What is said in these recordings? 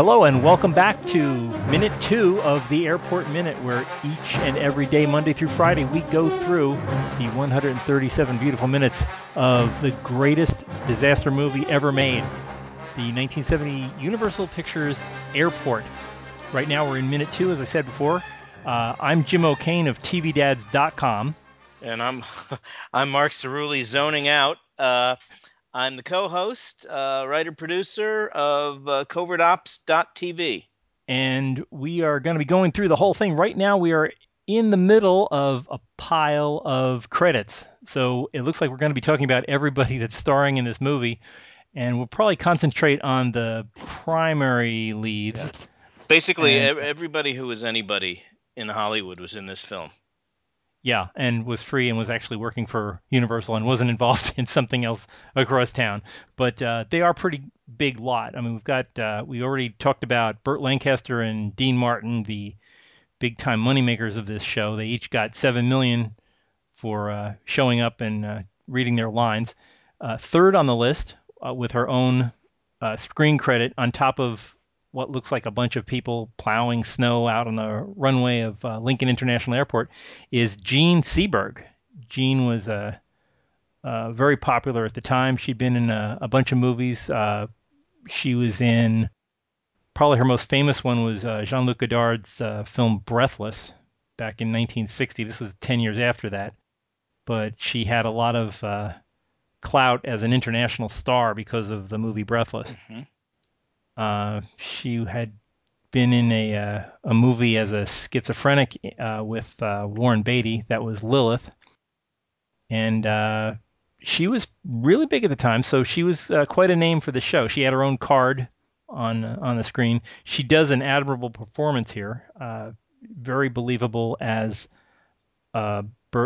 Hello and welcome back to minute two of the Airport Minute, where each and every day, Monday through Friday, we go through the 137 beautiful minutes of the greatest disaster movie ever made, the 1970 Universal Pictures Airport. Right now, we're in minute two, as I said before. Uh, I'm Jim O'Kane of TVDads.com. And I'm I'm Mark Cerulli zoning out. Uh, I'm the co-host, uh, writer-producer of uh, CovertOps.tv. And we are going to be going through the whole thing. Right now, we are in the middle of a pile of credits. So it looks like we're going to be talking about everybody that's starring in this movie. And we'll probably concentrate on the primary leads. Yeah. Basically, and, everybody who was anybody in Hollywood was in this film. Yeah, and was free and was actually working for Universal and wasn't involved in something else across town. But uh, they are pretty big lot. I mean, we've got uh, we already talked about Burt Lancaster and Dean Martin, the big time moneymakers of this show. They each got seven million for uh, showing up and uh, reading their lines. Uh, third on the list uh, with her own screen credit on top of what looks like a bunch of people plowing snow out on the runway of uh, Lincoln International Airport is Jean Seberg. Jean was uh, uh, very popular at the time. She'd been in a, a bunch of movies. Uh, she was in probably her most famous one was uh, Jean-Luc Godard's uh, film Breathless back in 1960. This was 10 years after that, but she had a lot of clout as an international star because of the movie Breathless. Mm-hmm. Uh, she had been in a uh, a movie as a schizophrenic uh, with uh, Warren Beatty that was Lilith, and uh, she was really big at the time. So she was quite a name for the show. She had her own card on on the screen. She does an admirable performance here, very believable as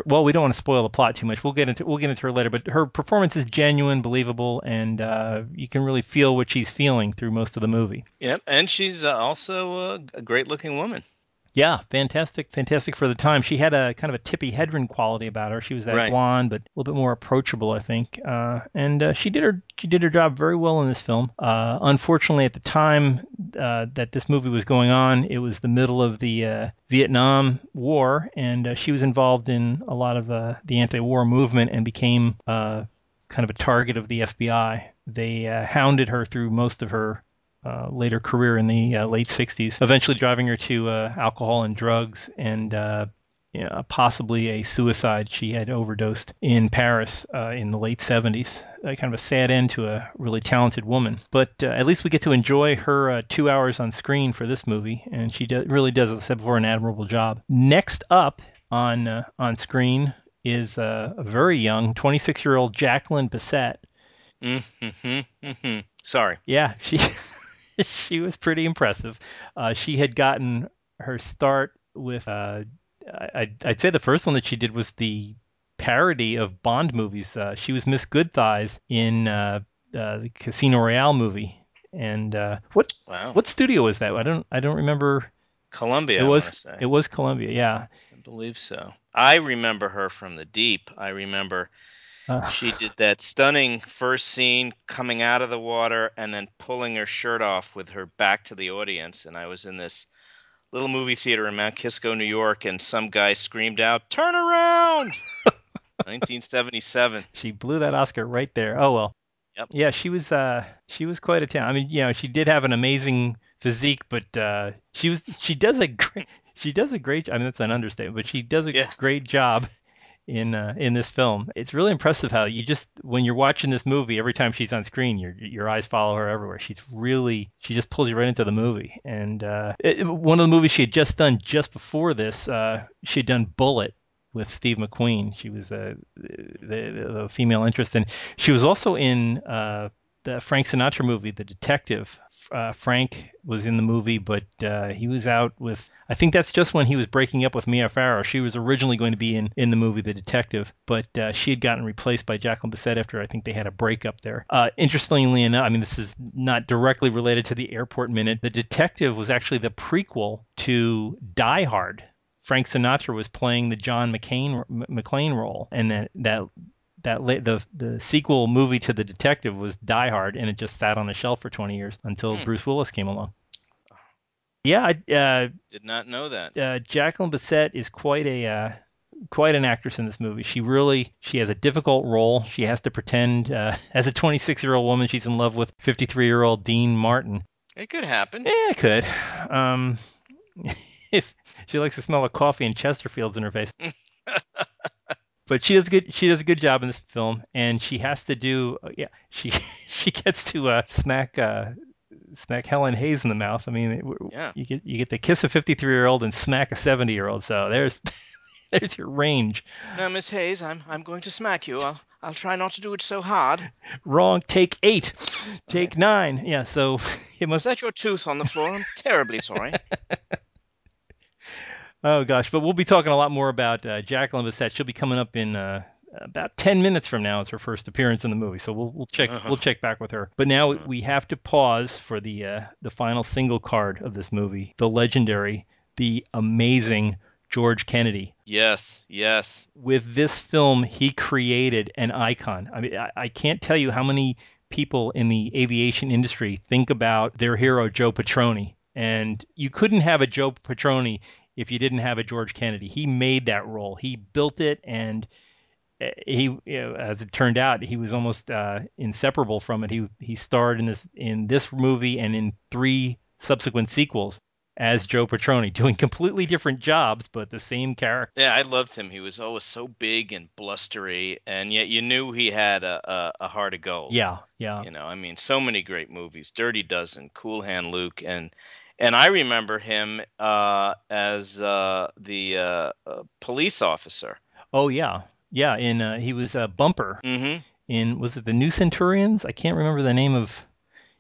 well, we don't want to spoil the plot too much. We'll get into we'll get into her later, but her performance is genuine, believable, and uh, you can really feel what she's feeling through most of the movie. Yep, and she's uh, also a great-looking woman. Yeah, fantastic, fantastic for the time. She had a kind of a Tippi Hedren quality about her. She was that right. blonde, but a little bit more approachable, I think. Uh, and uh, she did her she did her job very well in this film. Uh, unfortunately, at the time uh, that this movie was going on, it was the middle of the uh, Vietnam War, and uh, she was involved in a lot of the anti-war movement and became kind of a target of the FBI. They hounded her through most of her uh, later career in the uh, late 60s, eventually driving her to uh, alcohol and drugs and uh, you know, possibly a suicide. She had overdosed in Paris uh, in the late 70s. kind of a sad end to a really talented woman. But at least we get to enjoy her two hours on screen for this movie, and she do- really does, as I said before, an admirable job. Next up on on screen is a very young 26 year old Jacqueline Bisset. Mm-hmm, mm-hmm. Sorry. Yeah, she she was pretty impressive. Uh, she had gotten her start with, uh, I, would say the first one that she did was the parody of Bond movies. Uh, she was Miss Goodthighs in uh, uh, the Casino Royale movie. And uh, what wow. what studio was that? I don't I don't remember. Columbia. It was it was Columbia. Yeah. I believe so. I remember her from the deep. I remember uh, she did that stunning first scene coming out of the water and then pulling her shirt off with her back to the audience. And I was in this little movie theater in Mount Kisco, New York, and some guy screamed out, "Turn around!" 1977. She blew that Oscar right there. Oh well. Yep. Yeah, she was uh she was quite a talent. I mean, you know, she did have an amazing physique, but uh she was she does a great she does a great I mean that's an understatement, but she does a yes. great job in uh, in this film. It's really impressive how you just when you're watching this movie, every time she's on screen, your your eyes follow her everywhere. She's really she just pulls you right into the movie. And uh, it, one of the movies she had just done just before this, uh, she had done Bullitt with Steve McQueen. She was uh, the, the female interest, and she was also in uh, the Frank Sinatra movie, The Detective. Uh, Frank was in the movie, but uh, he was out with. I think that's just when he was breaking up with Mia Farrow. She was originally going to be in, in the movie The Detective, but uh, she had gotten replaced by Jacqueline Bisset after I think they had a breakup there. Uh, interestingly enough, I mean, this is not directly related to the Airport Minute. The Detective was actually the prequel to Die Hard. Frank Sinatra was playing the John McCain McClane role, and that that that la- the the sequel movie to the detective was Die Hard, and it just sat on the shelf for 20 years until hmm. Bruce Willis came along. Yeah, I uh, Did not know that. uh, Jacqueline Bisset is quite a uh, quite an actress in this movie. She really she has a difficult role. She has to pretend uh, as a 26 year old woman she's in love with 53 year old Dean Martin. It could happen. Yeah, it could. Um, if she likes to smell of coffee and Chesterfields in her face. but she does good. She does a good job in this film, and she has to do. Uh, yeah, she she gets to uh, smack uh, smack Helen Hayes in the mouth. I mean, Yeah. you get you get to kiss a 53 year old and smack a 70 year old. So there's there's your range. Now, Miss Hayes, I'm I'm going to smack you. I'll I'll try not to do it so hard. Wrong. Take eight. Take nine. Yeah. So it Is must. that your tooth on the floor? I'm terribly sorry. Oh gosh, but we'll be talking a lot more about uh, Jacqueline Bisset. She'll be coming up in uh, about 10 minutes from now. It's her first appearance in the movie, so we'll we'll check Uh-huh. we'll check back with her. But now we have to pause for the uh, the final single card of this movie, the legendary, the amazing George Kennedy. Yes, yes. With this film, he created an icon. I mean, I, I can't tell you how many people in the aviation industry think about their hero Joe Petroni, and you couldn't have a Joe Petroni if you didn't have a George Kennedy. He made that role. He built it, and uh, he, as it turned out, he was almost uh, inseparable from it. He he starred in this in this movie and in three subsequent sequels as Joe Petroni, doing completely different jobs but the same character. Yeah, I loved him. He was always so big and blustery, and yet you knew he had a, a, a heart of gold. Yeah, yeah. You know, I mean, so many great movies: Dirty Dozen, Cool Hand Luke, and and I remember him uh, as uh, the uh, uh, police officer. Oh yeah, yeah. In uh, he was a bumper Mm-hmm. in was it the New Centurions? I can't remember the name of.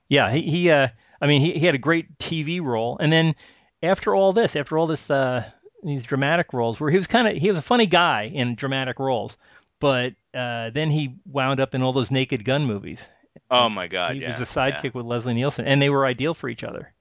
Yeah, he he. Uh, I mean, he he had a great TV role, and then after all this, after all this, uh, these dramatic roles, where he was kind of he was a funny guy in dramatic roles, but uh, then he wound up in all those Naked Gun movies. Oh my God! he yeah, was a sidekick with Leslie Nielsen, and they were ideal for each other.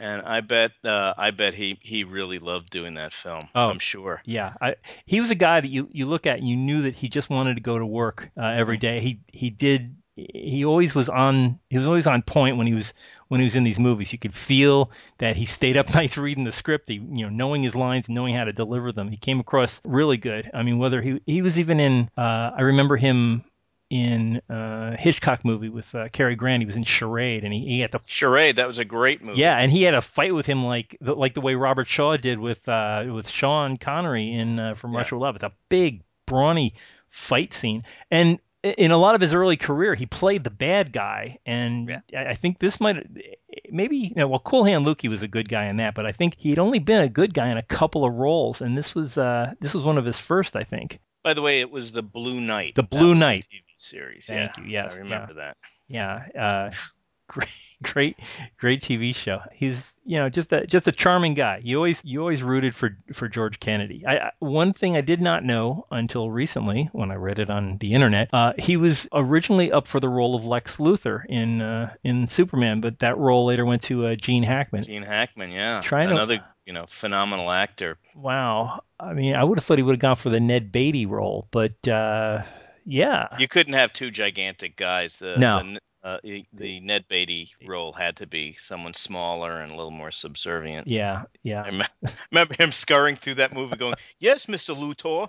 And I bet uh, I bet he he really loved doing that film. Oh. I'm sure. Yeah, I, he was a guy that you, you look at and you knew that he just wanted to go to work uh, every day. He he did. He always was on. He was always on point when he was when he was in these movies. You could feel that he stayed up nights reading the script. He you know knowing his lines and knowing how to deliver them. He came across really good. I mean, whether he he was even in. Uh, I remember him in uh, Hitchcock movie with uh, Cary Grant. He was in Charade, and he, he had to Charade. That was a great movie. yeah, and he had a fight with him like the, like the way Robert Shaw did with uh, with Sean Connery in uh, From Yeah. Russia with Love. It's a big, brawny fight scene, and in a lot of his early career, he played the bad guy, and Yeah. I I think this might maybe you know, well, Cool Hand Luke he was a good guy in that, but I think he'd only been a good guy in a couple of roles, and this was uh, this was one of his first, I think. By the way, it was the Blue Knight. The Blue Knight. TV series. Thank yeah, you, yes, I remember that. Yeah, uh, great, great, great TV show. He's you know just a just a charming guy. You always you always rooted for for George Kennedy. I, I one thing I did not know until recently when I read it on the internet, uh, he was originally up for the role of Lex Luthor in uh, in Superman, but that role later went to uh, Gene Hackman. Gene Hackman. Yeah, Trying to- another you know phenomenal actor. Wow, I mean I would have thought he would have gone for the Ned Beatty role, but uh, yeah, You couldn't have two gigantic guys. The, No. The, uh, the, Ned Beatty role had to be someone smaller and a little more subservient. yeah, yeah. I rem- remember him scurrying through that movie, going, "Yes, Mister Luthor."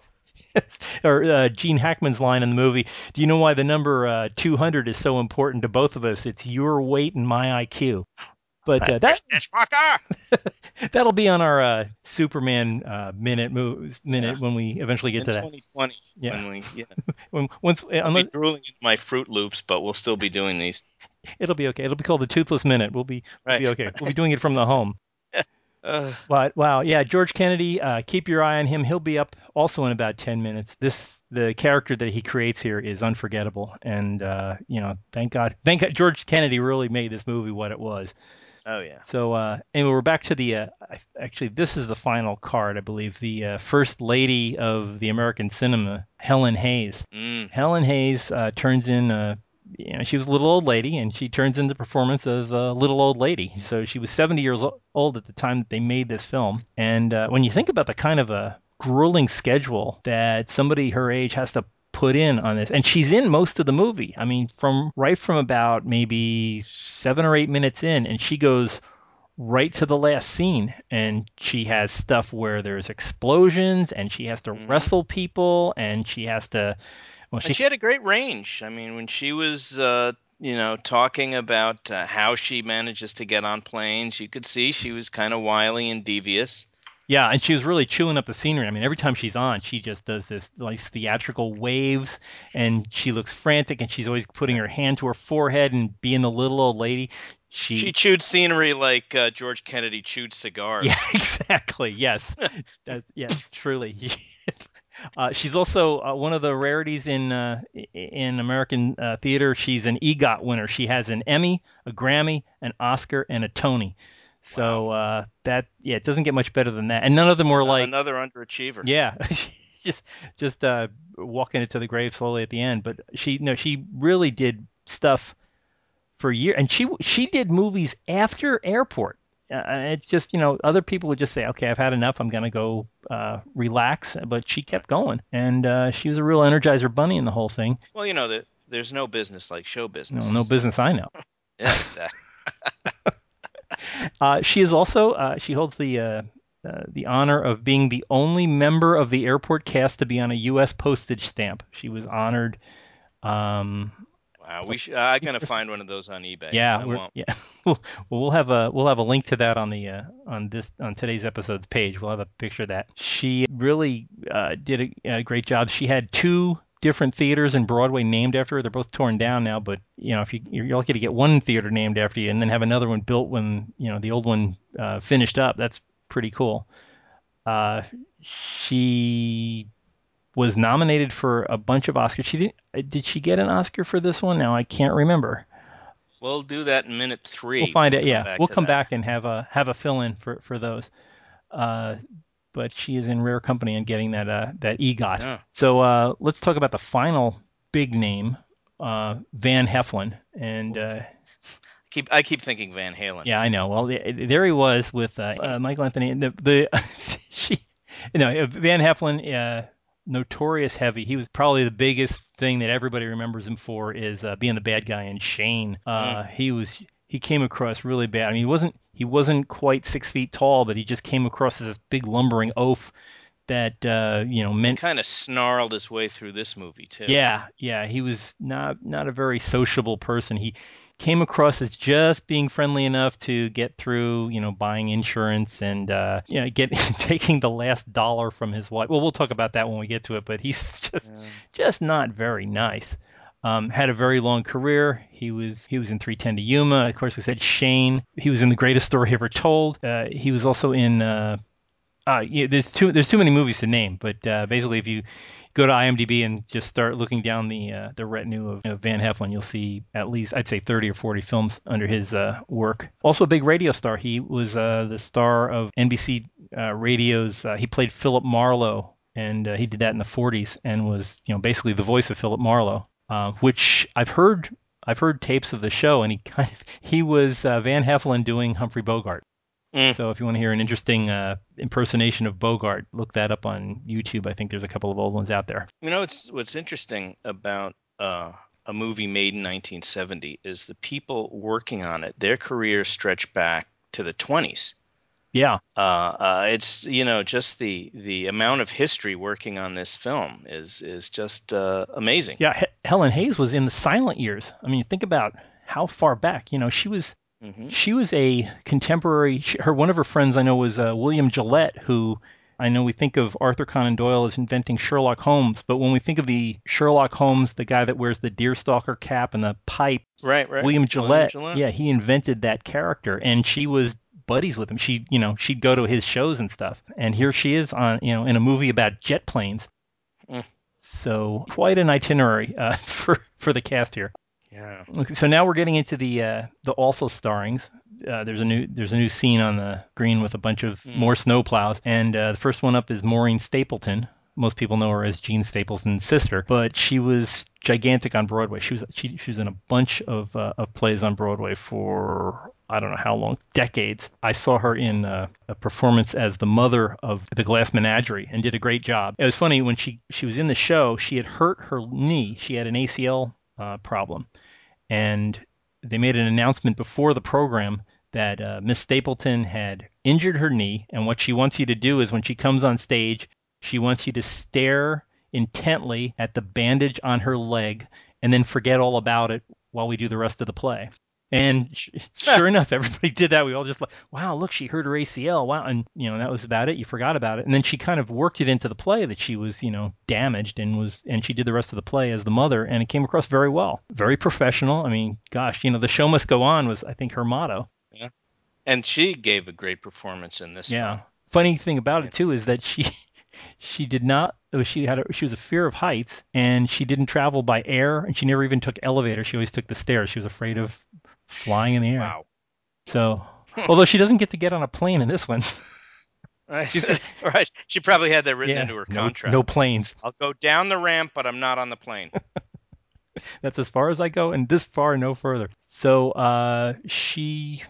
or uh, Gene Hackman's line in the movie. Do you know why the number uh, 200 is so important to both of us? It's your weight and my IQ. But uh, that that'll be on our uh, Superman uh, minute minute when we eventually get In to that. 2020, Yeah. when we, yeah, When, once I'll unless, be drooling into my Froot Loops, but we'll still be doing these. it'll be okay. It'll be called the Toothless Minute. We'll be, we'll be okay. We'll be doing it from the home. Ugh. But wow, yeah, George Kennedy. Uh, keep your eye on him. He'll be up also in about ten minutes. This the character that he creates here is unforgettable, and uh, you know, thank God, thank God, George Kennedy really made this movie what it was. Oh yeah. So uh, anyway, we're back to the. Uh, actually, this is the final card, I believe. The uh, first lady of the American cinema, Helen Hayes. Mm. Helen Hayes uh, turns in. Uh, you know, she was a little old lady, and she turns in the performance of a little old lady. So she was 70 years old at the time that they made this film. And uh, when you think about the kind of a grueling schedule that somebody her age has to put in on this, and she's in most of the movie. I mean, from right from about maybe seven or eight minutes in, and she goes right to the last scene and she has stuff where there's explosions and she has to Mhm. wrestle people and she has to well she, she had a great range. I mean, when she was, uh, you know, talking about uh, how she manages to get on planes, you could see she was kind of wily and devious. Yeah and she was really chewing up the scenery i mean every time she's on she just does this like theatrical waves and she looks frantic and she's always putting her hand to her forehead and being the little old lady she, She chewed scenery like uh, George Kennedy chewed cigars. yeah exactly yes that, yes truly Uh, she's also uh, one of the rarities in uh, in American uh, theater. She's an EGOT winner. She has an Emmy, a Grammy, an Oscar, and a Tony. So uh, that yeah, it doesn't get much better than that. And none of them were like Another underachiever. yeah, just just uh, walking it to the grave slowly at the end. But she no, she really did stuff for years, and she she did movies after Airport. Uh, it's just you know other people would just say, okay, I've had enough. I'm gonna go uh, relax. But she kept going, and uh, she was a real Energizer bunny in the whole thing. Well, you know that there's no business like show business. No, no business I know. Yeah, exactly. Uh, she is also uh, she holds the uh, uh, the honor of being the only member of the airport cast to be on a U.S. postage stamp. She was honored. Um, Wow, we sh- I'm gonna find one of those on eBay. yeah, I we're, won't. yeah. well, we'll have a we'll have a link to that on the uh, on this on today's episode's page. We'll have a picture of that. She really uh, did a, a great job. She had two different theaters in Broadway named after her. They're both torn down now, but you know if you you're lucky to get one theater named after you and then have another one built when you know the old one uh, finished up, that's pretty cool. Uh, she was nominated for a bunch of Oscars. She didn't. uh, Did she get an Oscar for this one? Now I can't remember. We'll do that in minute three. We'll find it. come Yeah, we'll come that. back and have a have a fill in for for those. Uh, but she is in rare company and getting that uh, that EGOT. Yeah. So uh, let's talk about the final big name, uh, Van Heflin, and uh, Keep I keep thinking Van Halen. yeah, I know. Well, th- there he was with uh, uh, Michael Anthony. The the she, you know, Van Heflin, uh, notorious heavy. He was probably the biggest thing that everybody remembers him for is uh, being the bad guy in Shane. Uh, He was he came across really bad. I mean, he wasn't he wasn't quite six feet tall, but he just came across as this big lumbering oaf that uh, you know meant Kind of snarled his way through this movie too. yeah, yeah, he was not not a very sociable person. He came across as just being friendly enough to get through, you know, buying insurance and uh, you know, get taking the last dollar from his wife. Well, we'll talk about that when we get to it, but he's just just not very nice. Um, had a very long career. He was he was in 310 to Yuma. Of course, we said Shane. He was in the greatest story ever told. Uh, he was also in. Uh, uh, yeah, there's too there's too many movies to name, but uh, basically, if you go to IMDb and just start looking down the uh, the retinue of, of Van Heflin, you'll see at least I'd say 30 or 40 films under his uh, work. Also a big radio star. He was the star of NBC Radio's. He played Philip Marlowe, and uh, he did that in the 40s, and was you know basically the voice of Philip Marlowe, uh, which I've heard. I've heard tapes of the show, and he kind of he was uh, Van Heflin doing Humphrey Bogart. Mm. So if you want to hear an interesting uh, impersonation of Bogart, look that up on YouTube. I think there's a couple of old ones out there. You know, it's what's interesting about uh, a movie made in 1970 is the people working on it. Their careers stretch back to the 20s. Yeah, Uh, uh, it's you know just the the amount of history working on this film is is just uh, amazing. yeah. He- Helen Hayes was in the silent years. I mean, think about how far back. You know, she was hmm she was a contemporary. She, her one of her friends I know was uh, William Gillette, who I know we think of Arthur Conan Doyle as inventing Sherlock Holmes, but when we think of the Sherlock Holmes, the guy that wears the deerstalker cap and the pipe, Right, right. William Gillette, Gillette. yeah, he invented that character, and she was buddies with him. She, you know, she'd go to his shows and stuff, and here she is on, you know, in a movie about jet planes. Mm. So quite an itinerary uh, for for the cast here. Yeah. Okay, so now we're getting into the uh, the also starrings. Uh, there's a new there's a new scene on the green with a bunch of Mm. more snowplows, and uh, the first one up is Maureen Stapleton. Most people know her as Jean Stapleton's sister, but she was gigantic on Broadway. She was she, she was in a bunch of uh, of plays on Broadway for I don't know how long, decades. I saw her in uh, a performance as the mother of the Glass Menagerie and did a great job. It was funny when she she was in the show. She had hurt her knee. She had an ACL uh, problem, and they made an announcement before the program that uh, Miss Stapleton had injured her knee, and what she wants you to do is when she comes on stage, she wants you to stare intently at the bandage on her leg and then forget all about it while we do the rest of the play. And sure enough, everybody did that. We all just like, wow, look, she hurt her ACL. Wow. And, you know, that was about it. You forgot about it. And then she kind of worked it into the play that she was, you know, damaged and was, and she did the rest of the play as the mother. And it came across very well. Very professional. I mean, gosh, you know, the show must go on was, I think, her motto. Yeah. And she gave a great performance in this. Yeah. Film. Funny thing about it, too, is that she, she did not she had a, she was a fear of heights and she didn't travel by air and she never even took elevators she always took the stairs she was afraid of flying in the air Wow. so although she doesn't get to get on a plane in this one Right. She probably had that written into her no, contract. no planes I'll go down the ramp, but I'm not on the plane. that's as far as i go and this far no further so uh, she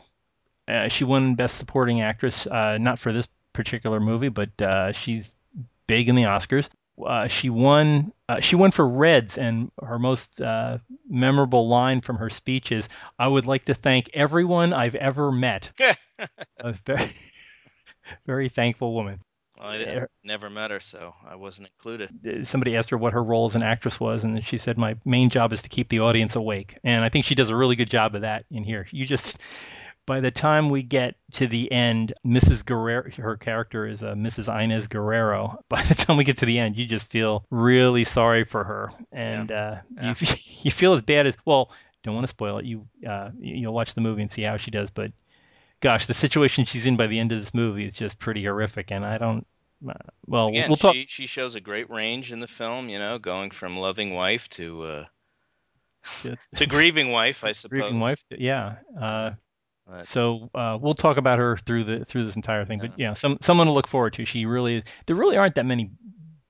uh, she won best supporting actress uh, not for this particular movie but uh, she's big in the oscars uh, she won uh, she won for Reds, and her most uh, memorable line from her speech is, "I would like to thank everyone I've ever met." a very, very thankful woman. Well, I didn't- never met her, so I wasn't included. Somebody asked her what her role as an actress was, and she said, "My main job is to keep the audience awake." And I think she does a really good job of that in here. You just by the time we get to the end, Mrs. Guerrero, her character is uh, Mrs. Inez Guerrero. By the time we get to the end, you just feel really sorry for her, and uh, Yeah. you you feel as bad as well. Don't want to spoil it. You uh, you'll watch the movie and see how she does, but gosh, the situation she's in by the end of this movie is just pretty horrific, and I don't. Uh, well, Again, we'll talk. she she shows a great range in the film. You know, going from loving wife to uh, to grieving wife, I suppose. grieving wife. Yeah. Uh, So uh, we'll talk about her through the through this entire thing. But yeah, some someone to look forward to. She really there really aren't that many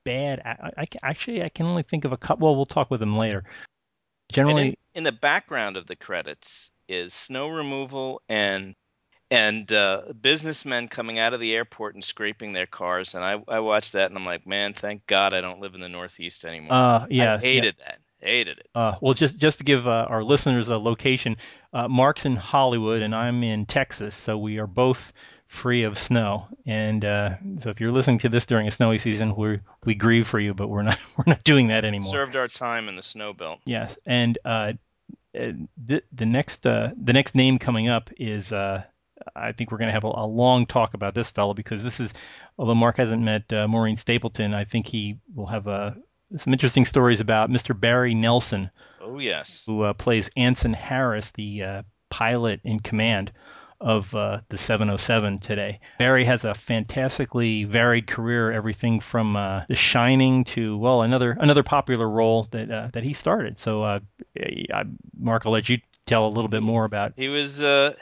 bad. I, I actually I can only think of a couple. Well, we'll talk with them later. Generally, in, in the background of the credits is snow removal and and uh, businessmen coming out of the airport and scraping their cars. And I I watched that and I'm like, man, thank God I don't live in the Northeast anymore. uh, yeah, I hated that. Hated it. Uh, well, just just to give uh, our listeners a location, uh, Mark's in Hollywood and I'm in Texas, so we are both free of snow. And uh, so if you're listening to this during a snowy season, we we grieve for you, but we're not we're not doing that anymore. Served our time in the snow belt. Yes, and uh, the the next uh, the next name coming up is uh, I think we're going to have a, a long talk about this fellow because this is although Mark hasn't met uh, Maureen Stapleton, I think he will have uh, some interesting stories about Mr. Barry Nelson, Oh yes. who uh, plays Anson Harris, the uh, pilot in command of uh, the 707 today. Barry has a fantastically varied career, everything from uh, The Shining to well another another popular role that uh, that he started. So, uh, I, Mark, I'll let you tell a little bit more about. He was uh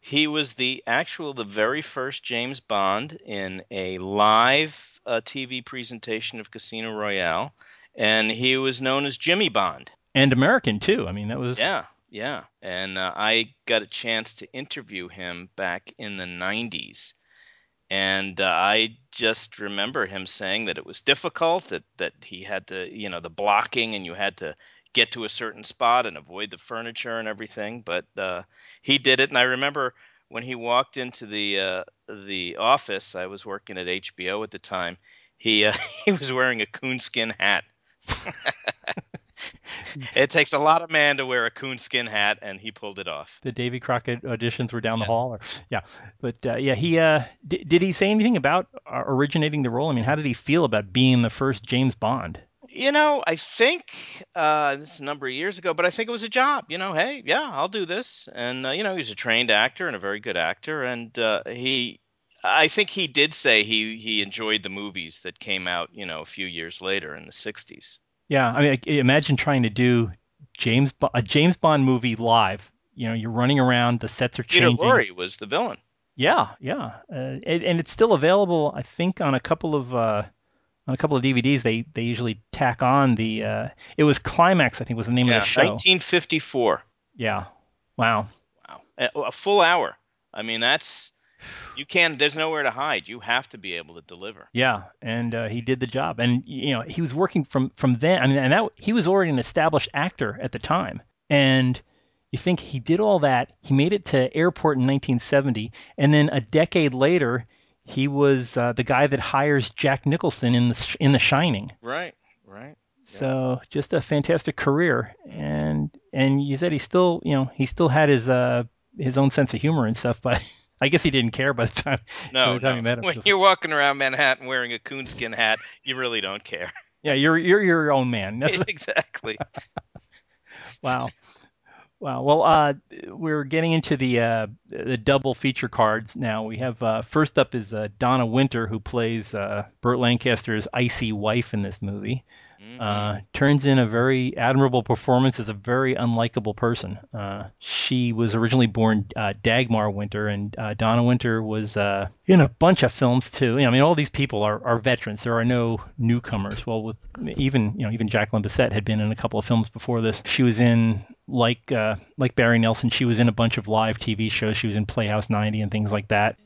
he was the actual the very first James Bond in a live uh, TV presentation of Casino Royale, and he was known as Jimmy Bond. And American too. I mean, that was Yeah, yeah. And uh, I got a chance to interview him back in the 90s. And uh, I just remember him saying that it was difficult, that, that he had to, you know, the blocking and you had to get to a certain spot and avoid the furniture and everything. But uh, he did it. And I remember when he walked into the, uh, the office, I was working at HBO at the time, he, uh, he was wearing a coonskin hat. it takes a lot of man to wear a coonskin hat, and he pulled it off. the Davy Crockett auditions were down the hall, or yeah. But uh, yeah, he uh, d- did he say anything about uh, originating the role? I mean, how did he feel about being the first James Bond? You know, I think uh, this is a number of years ago, but I think it was a job. You know, hey, yeah, I'll do this, and uh, you know, he's a trained actor and a very good actor, and uh, he. I think he did say he, he enjoyed the movies that came out, you know, a few years later in the '60s. Yeah, I mean, imagine trying to do James a James Bond movie live. You know, you're running around, the sets are Peter changing. Lorre was the villain. Yeah, yeah, uh, and, and it's still available. I think on a couple of uh, on a couple of DVDs. They they usually tack on the. Uh, it was Climax, I think, was the name Yeah, of the show. 1954. Yeah, wow. Wow, a, a full hour. I mean, that's you can't. There's nowhere to hide. You have to be able to deliver. Yeah, and uh, he did the job, and you know he was working from from then. I mean, and that he was already an established actor at the time, and you think he did all that. He made it to airport in 1970, and then a decade later, he was uh, the guy that hires Jack Nicholson in the in The Shining. Right, right. So just a fantastic career, and and you said he still, you know, he still had his uh his own sense of humor and stuff, but I guess he didn't care by the time. No, the time no. you met him. when you're walking around Manhattan wearing a coonskin hat, you really don't care. yeah, you're you're your own man. That's exactly. wow. Wow. Well, uh, we're getting into the uh, the double feature cards now. We have uh, first up is uh, Dana Wynter, who plays uh, Burt Lancaster's icy wife in this movie. Mhm. Uh, turns in a very admirable performance as a very unlikable person. Uh, she was originally born uh, Dagmar Winter, and uh, Dana Wynter was uh, in a bunch of films too. I mean, all these people are, are veterans. There are no newcomers. Well, with even you know even Jacqueline Bisset had been in a couple of films before this. She was in like uh, like Barry Nelson. She was in a bunch of live TV shows. She was in Playhouse 90 and things like that.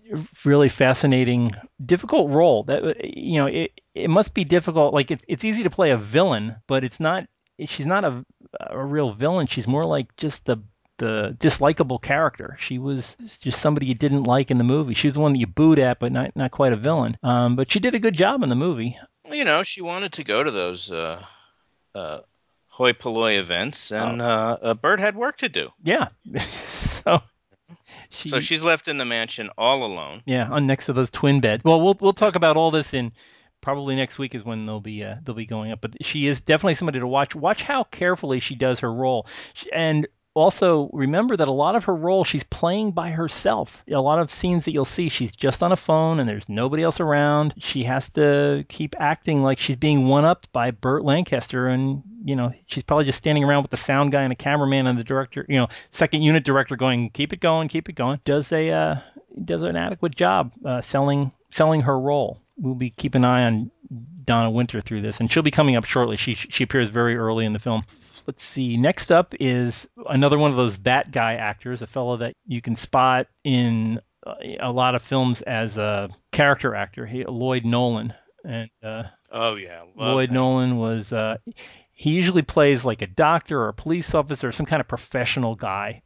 Really fascinating, difficult role. That you know, it it must be difficult. Like it's it's easy to play a villain, but it's not. She's not a a real villain. She's more like just the the dislikable character. She was just somebody you didn't like in the movie. She was the one that you booed at, but not not quite a villain. Um, but she did a good job in the movie. You know, she wanted to go to those uh, uh, hoi polloi events, and uh, uh, Burt had work to do. Yeah. so she, So she's left in the mansion all alone. yeah, on next to those twin beds. Well, we'll we'll talk about all this in probably next week is when they'll be uh, they'll be going up. But she is definitely somebody to watch. Watch how carefully she does her role, She- and also remember that a lot of her role she's playing by herself. A lot of scenes that you'll see, she's just on a phone and there's nobody else around. She has to keep acting like she's being one upped by Burt Lancaster, and you know she's probably just standing around with the sound guy and a cameraman and the director, you know, second unit director going, keep it going, keep it going. Does a uh, does an adequate job uh, selling selling her role. We'll be keep an eye on Dana Wynter through this, and she'll be coming up shortly. She she appears very early in the film. Let's see. Next up is another one of those that guy actors, a fellow that you can spot in uh, a lot of films as a character actor. He, Lloyd Nolan, and uh, Oh yeah, love Lloyd him. Nolan was uh, he usually plays like a doctor or a police officer or some kind of professional guy,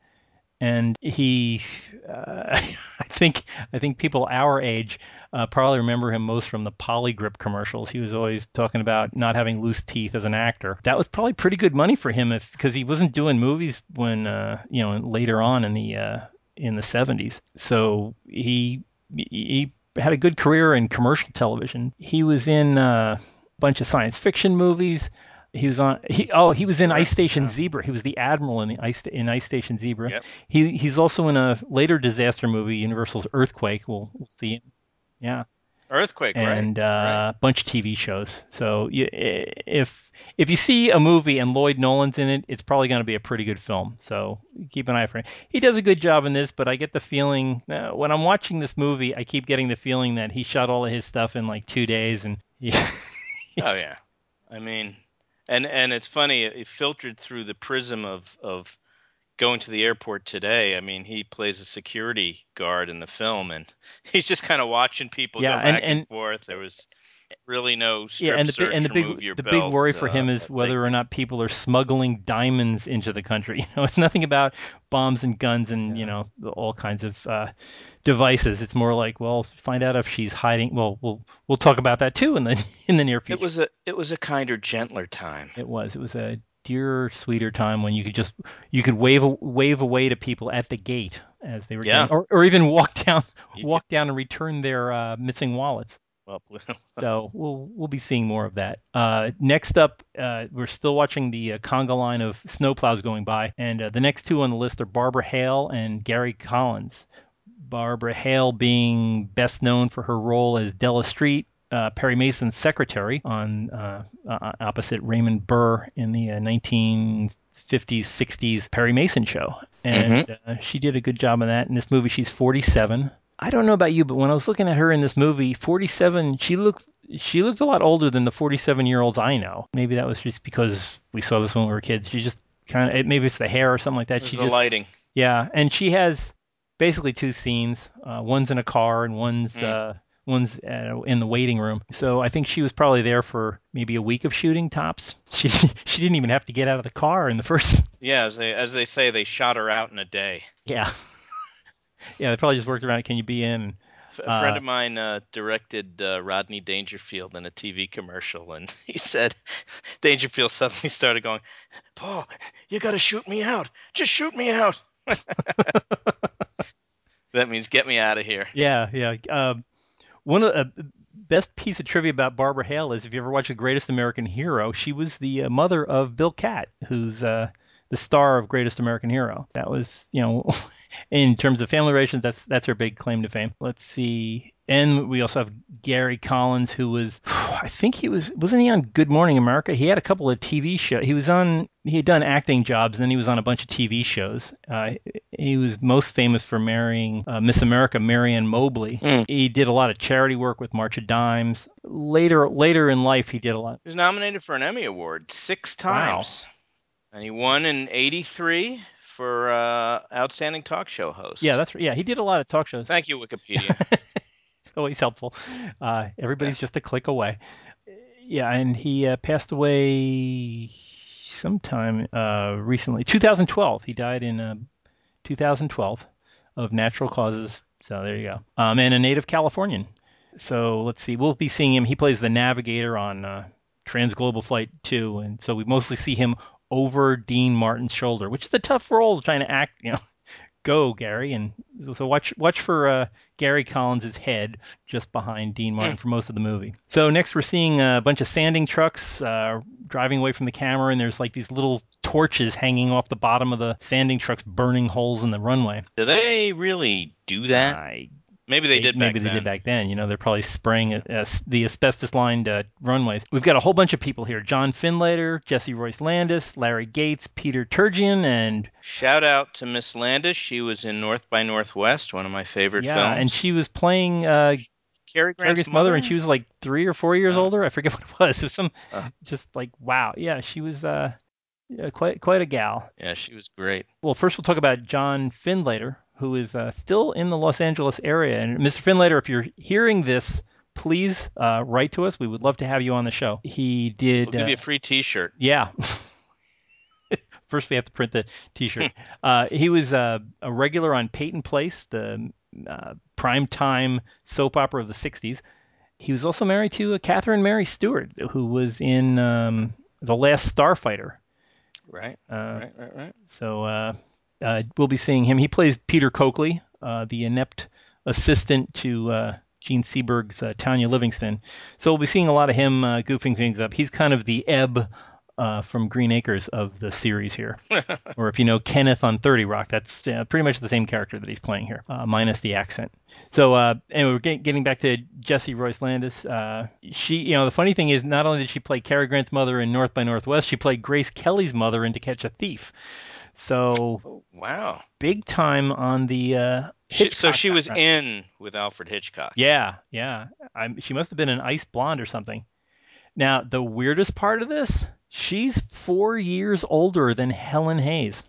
and he uh, I think I think people our age uh, probably remember him most from the Poligrip commercials. He was always talking about not having loose teeth as an actor. That was probably pretty good money for him if because he wasn't doing movies when uh, you know later on in the uh, in the 70s. So he he had a good career in commercial television. He was in uh, a bunch of science fiction movies. He was on. He oh he was in Ice Station yeah. Zebra. He was the admiral in the ice in Ice Station Zebra. Yep. He he's also in a later disaster movie, Universal's Earthquake. We'll we'll see. Yeah, Earthquake, and right? uh, right. a bunch of TV shows. So you, if if you see a movie and Lloyd Nolan's in it, it's probably going to be a pretty good film. So keep an eye for him. He does a good job in this, but I get the feeling uh, when I'm watching this movie, I keep getting the feeling that he shot all of his stuff in like two days, and yeah, Oh yeah, I mean, and and it's funny. It, it filtered through the prism of of going to the airport today. I mean, he plays a security guard in the film, and he's just kind of watching people Yeah, go and- back and, and- forth. There was really no strip yeah, and the search big and the remove big your the belt, big worry for uh, him is whether or not people are smuggling diamonds into the country. You know, it's nothing about bombs and guns and you know all kinds of uh, devices. It's more like, well, find out if she's hiding. Well, we'll we'll talk about that too in the in the near future. It was a it was a kinder, gentler time. It was. It was a dearer, sweeter time when you could just you could wave wave away to people at the gate as they were Yeah. getting, or or even walk down You walk down and return their uh, missing wallets. Well, So we'll we'll be seeing more of that. Uh, next up, uh, we're still watching the uh, conga line of snowplows going by, and uh, the next two on the list are Barbara Hale and Gary Collins. Barbara Hale being best known for her role as Della Street, uh, Perry Mason's secretary on uh, uh, opposite Raymond Burr in the uh, 1950s 60s Perry Mason show, and uh, she did a good job in that. In this movie, she's 47. I don't know about you, but when I was looking at her in this movie, 47, she looked she looked a lot older than the 47 year olds I know. Maybe that was just because we saw this when we were kids. She just kind of maybe it's the hair or something like that. It She the just lighting. yeah, and she has basically two scenes. Uh, one's in a car, and one's Mm. uh, ones uh, in the waiting room. So I think she was probably there for maybe a week of shooting tops. She she didn't even have to get out of the car in the first. Yeah, as they as they say, they shot her out in a day. Yeah. yeah, they probably just worked around. It. Can you be in? A friend uh, of mine uh, directed uh, Rodney Dangerfield in a TV commercial, and he said Dangerfield suddenly started going, "Paul, you got to shoot me out. Just shoot me out." that means get me out of here. Yeah, yeah. Um, one of the uh, best piece of trivia about Barbara Hale is if you ever watch The Greatest American Hero, she was the uh, mother of Bill Katt, who's uh, the star of Greatest American Hero. That was, you know, in terms of family relations, that's that's her big claim to fame. Let's see. And we also have Gary Collins, who was, I think he was, wasn't he on Good Morning America? He had a couple of TV shows. He was on, he had done acting jobs, and then he was on a bunch of TV shows. Uh, he was most famous for marrying uh, Miss America, Mary Ann Mobley. Mm. He did a lot of charity work with March of Dimes. Later, later in life, he did a lot. He was nominated for an Emmy Award six times. Wow. And he won in 83 for uh, outstanding talk show host. Yeah, that's yeah. He did a lot of talk shows. Thank you, Wikipedia. Always helpful. Uh, everybody's yeah. just a click away. Yeah, and he uh, passed away sometime uh, recently, 2012. He died in uh, 2012 of natural causes. So there you go. Um, and a native Californian. So let's see. We'll be seeing him. He plays the navigator on uh, Transglobal Flight 2, and so we mostly see him over Dean Martin's shoulder, which is a tough role trying to act, you know. Go, Gary, and so watch watch for uh, Gary Collins' head just behind Dean Martin hmm. for most of the movie. So next we're seeing a bunch of sanding trucks uh, driving away from the camera, and there's like these little torches hanging off the bottom of the sanding trucks, burning holes in the runway. Do they really do that? I Maybe they, did. maybe they did back then. You know, they're probably spraying uh, the asbestos-lined uh, runways. We've got a whole bunch of people here: John Findlater, Jessie Royce Landis, Larry Gates, Peter Turgeon, and shout out to Miss Landis. She was in North by Northwest, one of my favorite yeah, films. and she was playing uh, Cary Grant's, Grant's mother, and she was like three or four years older. I forget what it was. It was some uh. just like wow. Yeah, she was. Uh, yeah, quite quite a gal. Yeah, she was great. Well, first we'll talk about John Findlater, who is uh, still in the Los Angeles area. And Mr. Findlater, if you're hearing this, please uh, write to us. We would love to have you on the show. He did. We'll give you a uh, free T-shirt. Yeah. First, we have to print the T-shirt. uh, he was uh, a regular on Peyton Place, the uh, primetime soap opera of the '60s. He was also married to uh, Catherine Mary Stewart, who was in um, The Last Starfighter. Right. right. Right. Right. So uh, we'll be seeing him. He plays Peter Coakley, uh, the inept assistant to uh, Jean Seberg's uh, Tanya Livingston. So we'll be seeing a lot of him uh, goofing things up. He's kind of the Eb uh, from Green Acres of the series here. or if you know Kenneth on 30 Rock, that's uh, pretty much the same character that he's playing here, uh, minus the accent. So uh, anyway, we're getting, getting back to Jessie Royce Landis. Uh, she, you know, the funny thing is, not only did she play Cary Grant's mother in North by Northwest, she played Grace Kelly's mother in To Catch a Thief. So oh, wow, big time on the. Uh, she, so she was in with Alfred Hitchcock. Yeah, yeah. I'm, she must have been an ice blonde or something. Now the weirdest part of this, she's four years older than Helen Hayes.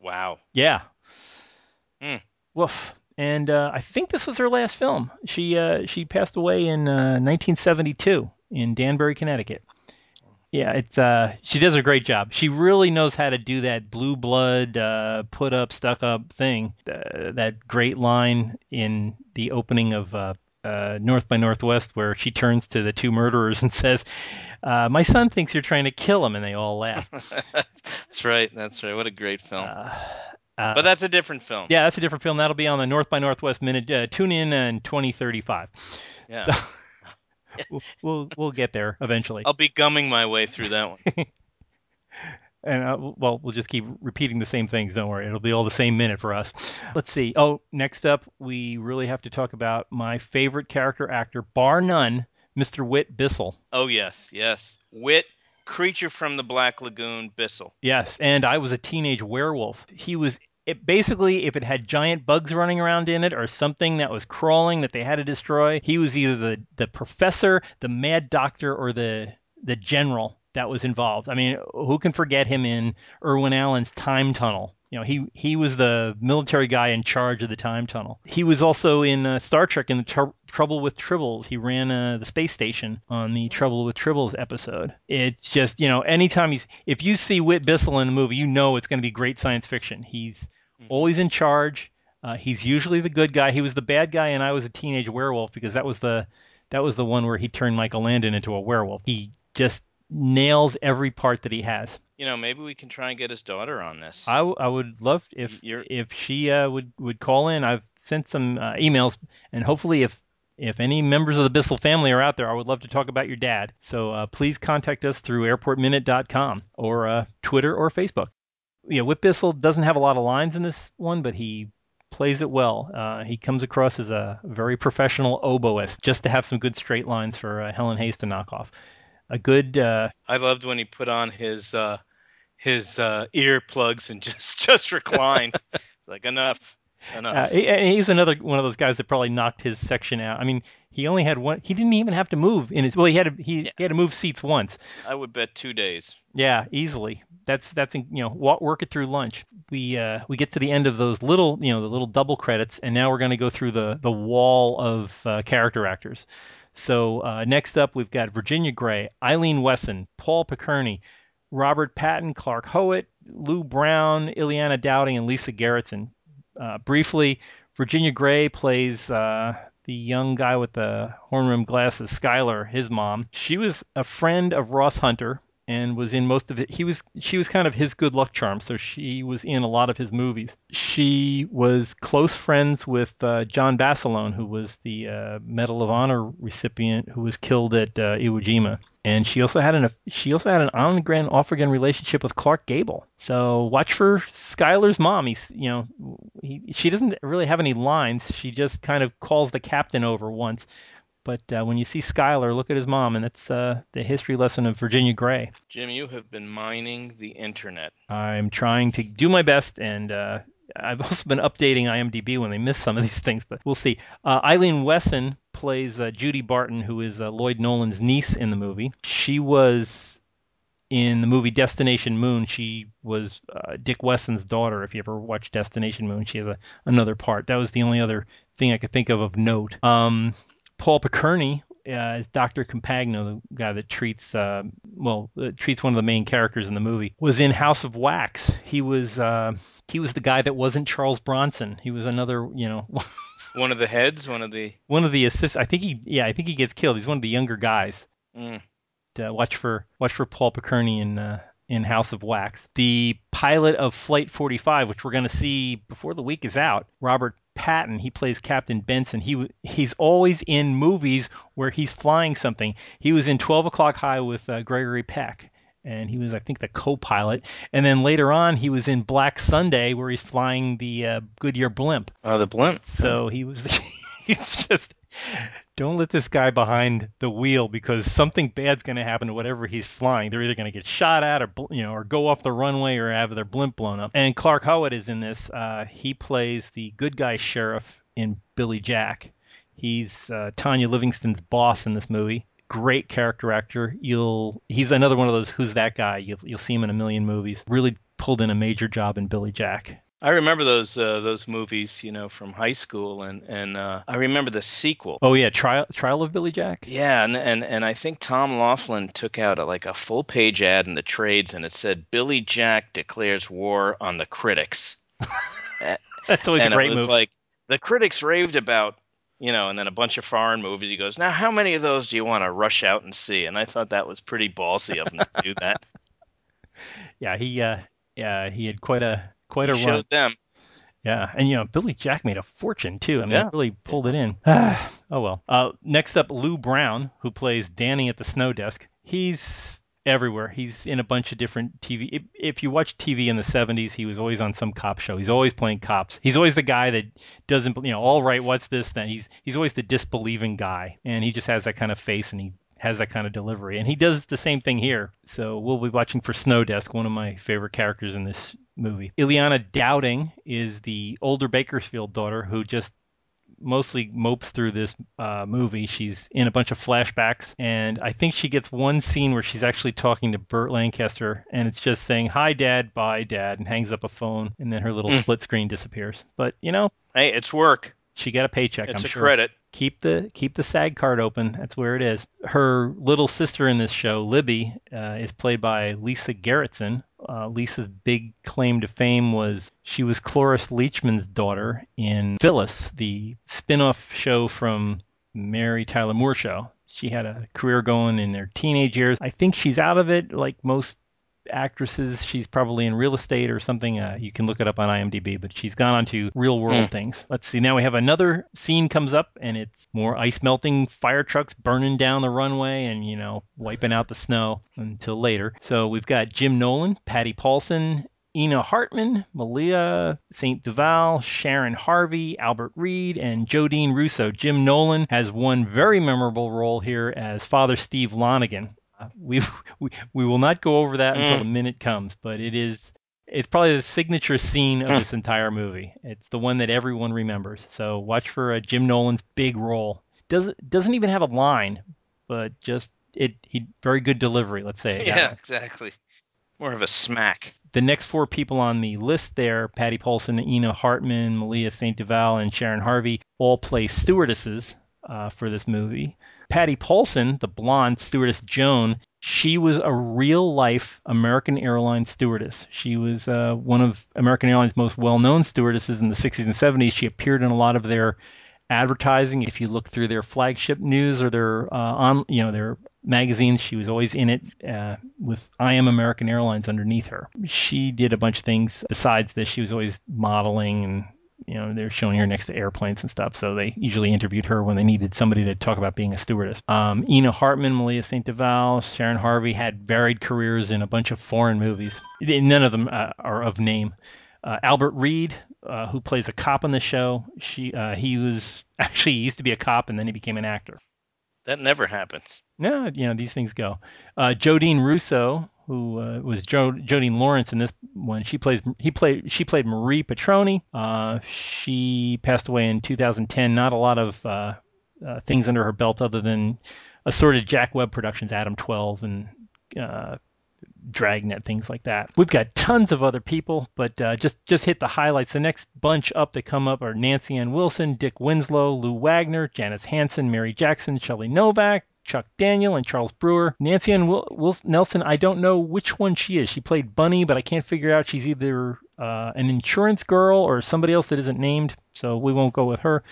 Wow. Yeah. Hmm. Woof. And uh, I think this was her last film. She uh, she passed away in uh, 1972 in Danbury, Connecticut. Yeah, it's uh, she does a great job. She really knows how to do that blue blood, uh, put up, stuck up thing. Uh, that great line in the opening of uh, uh, North by Northwest, where she turns to the two murderers and says, uh, "My son thinks you're trying to kill him," and they all laugh. that's right. That's right. What a great film. But that's a different film. Yeah, that's a different film. That'll be on the North by Northwest minute. Uh, tune in in 2035. Yeah. So, we'll, we'll, we'll get there eventually. I'll be gumming my way through that one. and uh, well, we'll just keep repeating the same things. Don't worry, it'll be all the same minute for us. Let's see. Oh, next up, we really have to talk about my favorite character actor, bar none, Mr. Whit Bissell. Oh yes, yes, Whit. Creature from the Black Lagoon, Bissell. Yes, and I was a teenage werewolf. He was it basically if it had giant bugs running around in it or something that was crawling that they had to destroy, he was either the the professor, the mad doctor, or the the general that was involved. I mean, who can forget him in Irwin Allen's Time Tunnel? You know, he he was the military guy in charge of the time tunnel. He was also in uh, Star Trek in the tr- Trouble with Tribbles. He ran uh, the space station on the Trouble with Tribbles episode. It's just you know, anytime he's if you see Whit Bissell in the movie, you know it's going to be great science fiction. He's. Always in charge. Uh, he's usually the good guy. He was the bad guy, and I was a teenage werewolf because that was the that was the one where he turned Michael Landon into a werewolf. He just nails every part that he has. You know, maybe we can try and get his daughter on this. I, I would love if You're... if she uh, would would call in. I've sent some uh, emails, and hopefully, if if any members of the Bissell family are out there, I would love to talk about your dad. So uh, please contact us through airportminute.com or uh, Twitter or Facebook. Yeah, Whit Bissell doesn't have a lot of lines in this one, but he plays it well. Uh, he comes across as a very professional oboist, just to have some good straight lines for uh, Helen Hayes to knock off. A good. Uh, I loved when he put on his uh, his uh, earplugs and just just reclined. like enough. Enough. Uh, he's another one of those guys that probably knocked his section out. I mean, he only had one. He didn't even have to move in his. Well, he had to. He, yeah. he had to move seats once. I would bet two days. Yeah, easily. That's that's you know work it through lunch. We uh, we get to the end of those little you know the little double credits, and now we're going to go through the the wall of uh, character actors. So uh, next up, we've got Virginia Grey, Eileen Wesson, Paul Picerni, Robert Patten, Clark Howat, Lew Brown, Ilana Dowding, and Lisa Gerritsen. Uh, briefly, Virginia Grey plays uh, the young guy with the horn rimmed glasses, Skylar, his mom. She was a friend of Ross Hunter and was in most of it. He was she was kind of his good luck charm, so she was in a lot of his movies. She was close friends with uh, John Basilone, who was the uh, Medal of Honor recipient who was killed at uh, Iwo Jima and she also had an she also had an on again off again relationship with Clark Gable. So watch for Skylar's mom. He's you know he, she doesn't really have any lines. She just kind of calls the captain over once. But uh, when you see Skylar, look at his mom, and that's uh, the history lesson of Virginia Grey. Jim, you have been mining the internet. I'm trying to do my best, and uh, I've also been updating IMDb when they miss some of these things, but we'll see. Uh, Eileen Wesson plays uh, Judy Barton, who is uh, Lloyd Nolan's niece in the movie. She was in the movie Destination Moon. She was uh, Dick Wesson's daughter. If you ever watched Destination Moon, she has a, another part. That was the only other thing I could think of of note. Um, Paul Picerni uh, is Dr. Compagno, the guy that treats uh, well uh, treats one of the main characters in the movie, was in House of Wax. He was uh, he was the guy that wasn't Charles Bronson. He was another you know one of the heads, one of the one of the assists. I think he, yeah, I think he gets killed. He's one of the younger guys. Mm. Watch for watch for Paul Picerni in uh, in House of Wax. The pilot of Flight 45, which we're going to see before the week is out, Robert Patten. He plays Captain Benson. He he's always in movies where he's flying something. He was in 12 O'clock High with uh, Gregory Peck and he was, I think, the co-pilot. And then later on, he was in Black Sunday, where he's flying the uh, Goodyear blimp. Oh, the blimp. So he was. The, it's just don't let this guy behind the wheel because something bad's going to happen to whatever he's flying. They're either going to get shot at, or you know, or go off the runway, or have their blimp blown up. And Clark Howat is in this. Uh, he plays the good guy sheriff in Billy Jack. He's uh, Tanya Livingston's boss in this movie great character actor. You'll he's another one of those who's that guy. You'll you'll see him in a million movies. Really pulled in a major job in Billy Jack. I remember those uh, those movies, you know, from high school, and and uh, I remember the sequel. Oh yeah, Trial Trial of Billy Jack. Yeah, and and and I think Tom Laughlin took out a, like a full page ad in the trades, and it said Billy Jack declares war on the critics. That's always and a great it was move. Like the critics raved about you know, and then a bunch of foreign movies. He goes, now how many of those do you want to rush out and see? And I thought that was pretty ballsy of him to do that. Yeah, he, uh, yeah, he had quite a quite he a showed run. them. Yeah, and you know, Billy Jack made a fortune too. I mean, yeah. really pulled it in. oh well. Uh, next up, Lew Brown, who plays Danny at the snow desk. He's everywhere. He's in a bunch of different TV. If, if, you watch TV in the 70s, he was always on some cop show. He's always playing cops. He's always the guy that doesn't, you know, all right, what's this then? He's he's always the disbelieving guy, and he just has that kind of face and he has that kind of delivery. And he does the same thing here. So we'll be watching for Snow Desk, one of my favorite characters in this movie. Ilana Dowding is the older Bakersfeld daughter who just mostly mopes through this uh, movie. She's in a bunch of flashbacks, and I think she gets one scene where she's actually talking to Burt Lancaster, and it's just saying "Hi, Dad," "Bye, Dad," and hangs up a phone, and then her little mm. split screen disappears. But you know, hey, it's work. She got a paycheck. It's I'm a sure. credit keep the keep the SAG card open. That's where it is. Her little sister in this show, Libby, uh, is played by Lisa Gerritsen. Uh, Lisa's big claim to fame was she was Cloris Leachman's daughter in Phyllis, the spin-off show from Mary Tyler Moore show. She had a career going in her teenage years. I think she's out of it, like most actresses. She's probably in real estate or something. Uh, you can look it up on IMDb, but she's gone on to real world mm. things. Let's see. Now we have another scene comes up, and it's more ice melting fire trucks burning down the runway and, you know, wiping out the snow until later. So we've got Jim Nolan, Patty Poulsen, Ena Hartman, Malia St. Duval, Sharon Harvey, Albert Reed, and Jodean Russo. Jim Nolan has one very memorable role here as Father Steve Lonigan we, we we will not go over that until the mm. minute comes, but it is it's probably the signature scene of this entire movie. It's the one that everyone remembers. So watch for uh, Jim Nolan's big role. Does doesn't even have a line, but just it he very good delivery. Let's say. Yeah, exactly. More of a smack. The next four people on the list there, Patty Poulsen, Ena Hartman, Malia St. Duval, and Sharon Harvey, all play stewardesses uh, for this movie. Patty Poulsen, the blonde stewardess Joan, she was a real life American Airlines stewardess. She was uh, one of American Airlines' most well known stewardesses in the 60s and 70s. She appeared in a lot of their advertising. If you look through their flagship news or their uh, on, you know, their magazines, she was always in it uh, with "I am American Airlines" underneath her. She did a bunch of things besides this. She was always modeling and you know, they're showing her next to airplanes and stuff. So they usually interviewed her when they needed somebody to talk about being a stewardess. Um, Ena Hartman, Malia St. Duval, Sharon Harvey had varied careers in a bunch of foreign movies. None of them uh, are of name. Uh, Albert Reed, uh, who plays a cop on the show, she uh, he was actually he used to be a cop and then he became an actor. That never happens. No, you know these things go. Uh, Jodean Russo, who uh, was jo- Jodean Lawrence in this one. She plays he played she played Marie Patroni. Uh, she passed away in 2010. Not a lot of uh, uh, things under her belt other than assorted Jack Webb Productions, Adam 12, and uh, Dragnet, things like that. We've got tons of other people, but uh, just just hit the highlights. The next bunch up that come up are Nancy Ann Wilson, Dick Winslow, Lou Wagner, Janis Hansen, Mary Jackson, Shelly Novack, Chuck Daniel and Charles Brewer. Nancy Ann Wil- Wil- Nelson, I don't know which one she is. She played Bunny, but I can't figure out she's either uh, an insurance girl or somebody else that isn't named, so we won't go with her.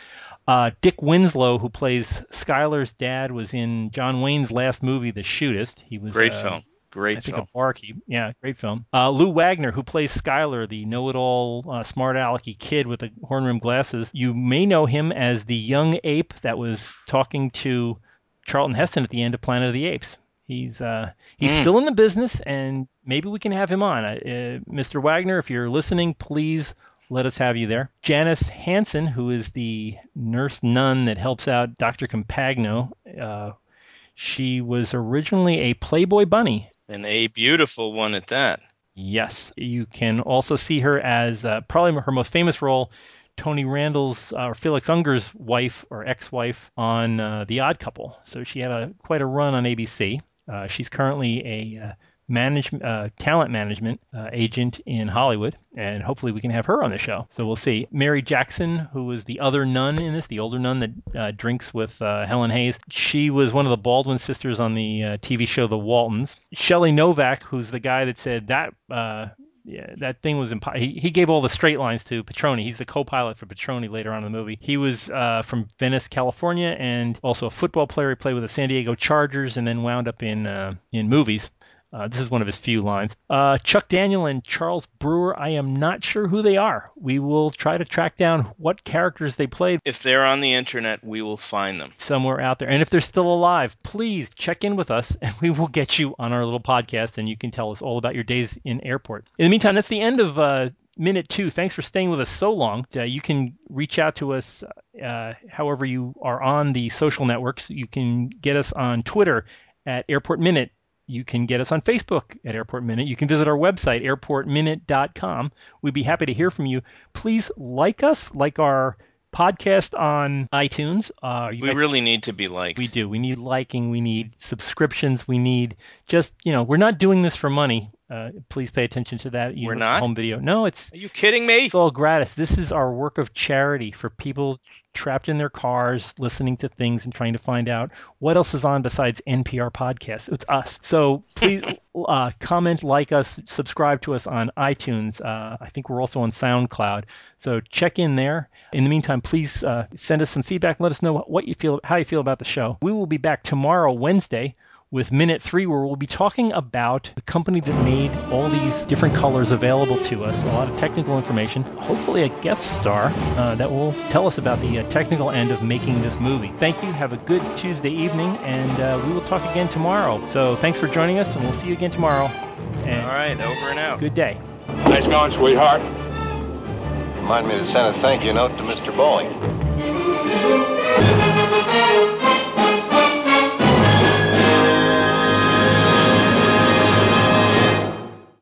Uh, Dick Winslow, who plays Skylar's dad, was in John Wayne's last movie, The Shootist. He was great uh, film. Great I film. think a barkeep. Yeah, great film. Uh, Lou Wagner, who plays Skylar, the know-it-all, uh, smart alecky kid with the horn-rimmed glasses. You may know him as the young ape that was talking to Charlton Heston at the end of Planet of the Apes. He's uh, he's mm. still in the business, and maybe we can have him on. Uh, Mr. Wagner, if you're listening, please let us have you there. Janis Hansen, who is the nurse nun that helps out Dr. Compagno, uh, she was originally a Playboy bunny. And a beautiful one at that. Yes. You can also see her as uh, probably her most famous role Tony Randall's uh, or Felix Unger's wife or ex-wife on uh, The Odd Couple. So she had a quite a run on ABC. Uh, she's currently a uh, management uh, talent management uh, agent in Hollywood, and hopefully we can have her on the show. So we'll see. Mary Jackson, who was the other nun in this, the older nun that drinks with Helen Hayes, she was one of the Baldwin sisters on the TV show The Waltons. Shelly Novack, who's the guy that said that yeah, that thing was impo- he, he gave all the straight lines to Patroni. He's the co-pilot for Patroni later on in the movie. He was uh, from Venice, California, and also a football player. He played with the San Diego Chargers, and then wound up in uh, in movies. Uh, this is one of his few lines. Uh, Chuck Daniel and Charles Brewer, I am not sure who they are. We will try to track down what characters they played. If they're on the internet, we will find them. Somewhere out there. And if they're still alive, please check in with us and we will get you on our little podcast and you can tell us all about your days in airport. In the meantime, that's the end of uh, minute two. Thanks for staying with us so long. Uh, you can reach out to us uh, however you are on the social networks. You can get us on Twitter at Airport Minute you can get us on Facebook at Airport Minute. You can visit our website, airportminute.com. We'd be happy to hear from you. Please like us, like our podcast on iTunes. Uh, we guys, really need to be liked. We do. We need liking. We need subscriptions. We need just you know we're not doing this for money. Uh, please pay attention to that. We're not home video. No, it's. Are you kidding me? It's all gratis. This is our work of charity for people trapped in their cars, listening to things and trying to find out what else is on besides NPR podcasts. It's us. So please uh, comment, like us, subscribe to us on iTunes. Uh, I think we're also on SoundCloud. So check in there. In the meantime, please uh, send us some feedback. Let us know what you feel, how you feel about the show. We will be back tomorrow, Wednesday with Minute 3, where we'll be talking about the company that made all these different colors available to us, a lot of technical information, hopefully a guest star uh, that will tell us about the uh, technical end of making this movie. Thank you. Have a good Tuesday evening, and uh, we will talk again tomorrow. So thanks for joining us, and we'll see you again tomorrow. And all right, over and out. Good day. Nice going, sweetheart. Remind me to send a thank you note to Mr. Boeing.